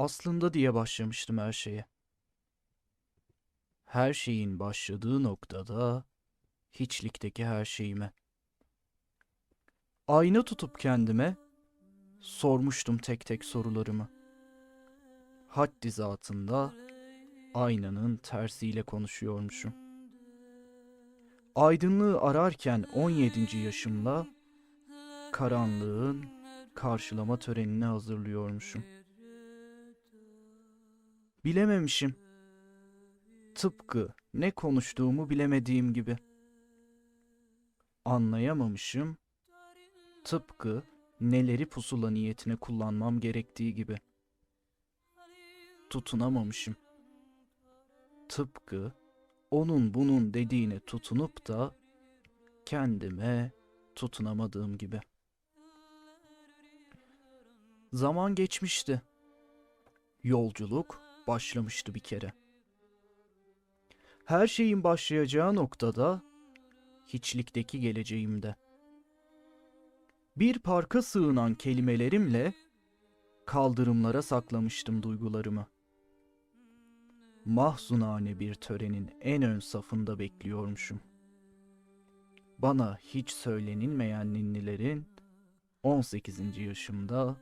Aslında diye başlamıştım her şeye. Her şeyin başladığı noktada hiçlikteki her şeyime. Ayna tutup kendime sormuştum tek tek sorularımı. Haddi zatında aynanın tersiyle konuşuyormuşum. Aydınlığı ararken 17. yaşımla karanlığın karşılama törenini hazırlıyormuşum. Bilememişim. Tıpkı ne konuştuğumu bilemediğim gibi. Anlayamamışım. Tıpkı neleri pusula niyetine kullanmam gerektiği gibi. Tutunamamışım. Tıpkı onun bunun dediğine tutunup da kendime tutunamadığım gibi. Zaman geçmişti. Yolculuk başlamıştı bir kere. Her şeyin başlayacağı noktada hiçlikteki geleceğimde. Bir parka sığınan kelimelerimle kaldırımlara saklamıştım duygularımı. Mahzunane bir törenin en ön safında bekliyormuşum. Bana hiç söylenilmeyen ninnilerin 18. yaşımda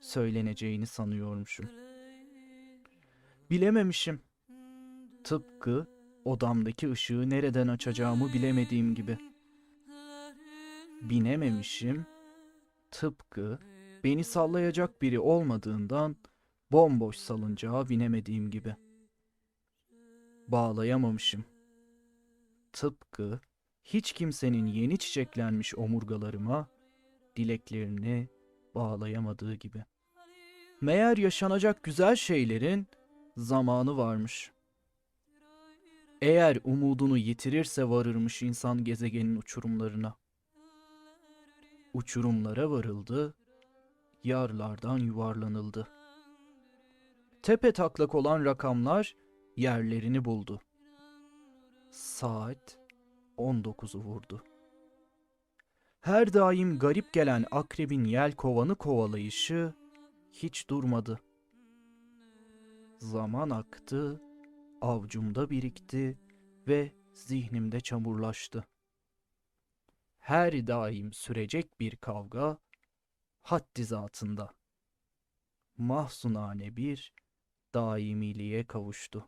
söyleneceğini sanıyormuşum. Bilememişim. Tıpkı odamdaki ışığı nereden açacağımı bilemediğim gibi. Binememişim. Tıpkı beni sallayacak biri olmadığından bomboş salıncağa binemediğim gibi. Bağlayamamışım. Tıpkı hiç kimsenin yeni çiçeklenmiş omurgalarıma dileklerini bağlayamadığı gibi. Meğer yaşanacak güzel şeylerin zamanı varmış. Eğer umudunu yitirirse varırmış insan gezegenin uçurumlarına. Uçurumlara varıldı, yarlardan yuvarlanıldı. Tepe taklak olan rakamlar yerlerini buldu. Saat 19'u vurdu. Her daim garip gelen akrebin yel kovanı kovalayışı hiç durmadı. Zaman aktı, avcumda birikti ve zihnimde çamurlaştı. Her daim sürecek bir kavga haddi zatında. Mahzunane bir daimiliğe kavuştu.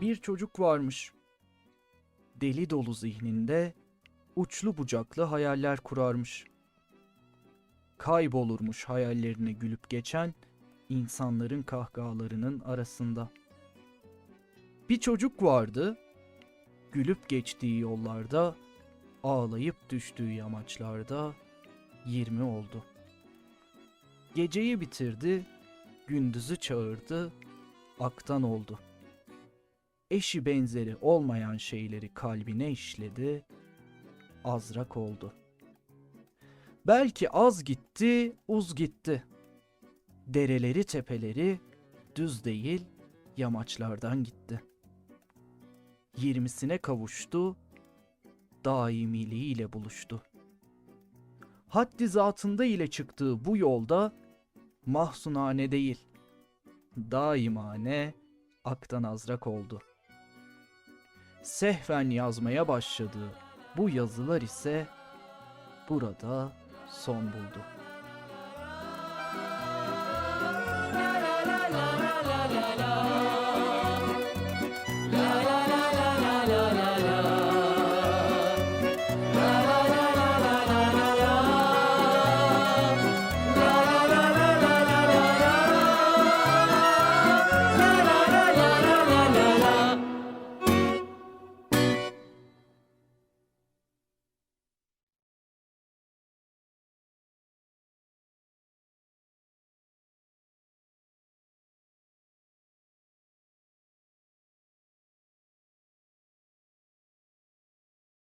Bir çocuk varmış. Deli dolu zihninde uçlu bucaklı hayaller kurarmış. Kaybolurmuş hayallerine gülüp geçen insanların kahkahalarının arasında. Bir çocuk vardı, gülüp geçtiği yollarda, ağlayıp düştüğü yamaçlarda 20 oldu. Geceyi bitirdi, gündüzü çağırdı, aktan oldu. Eşi benzeri olmayan şeyleri kalbine işledi, azrak oldu. Belki az gitti, uz gitti. Dereleri tepeleri düz değil, yamaçlardan gitti. Yirmisine kavuştu, daimiliğiyle buluştu. Haddi zatında ile çıktığı bu yolda mahzunane değil, daimane aktan azrak oldu. Sehven yazmaya başladığı bu yazılar ise burada son buldu. la la la la la la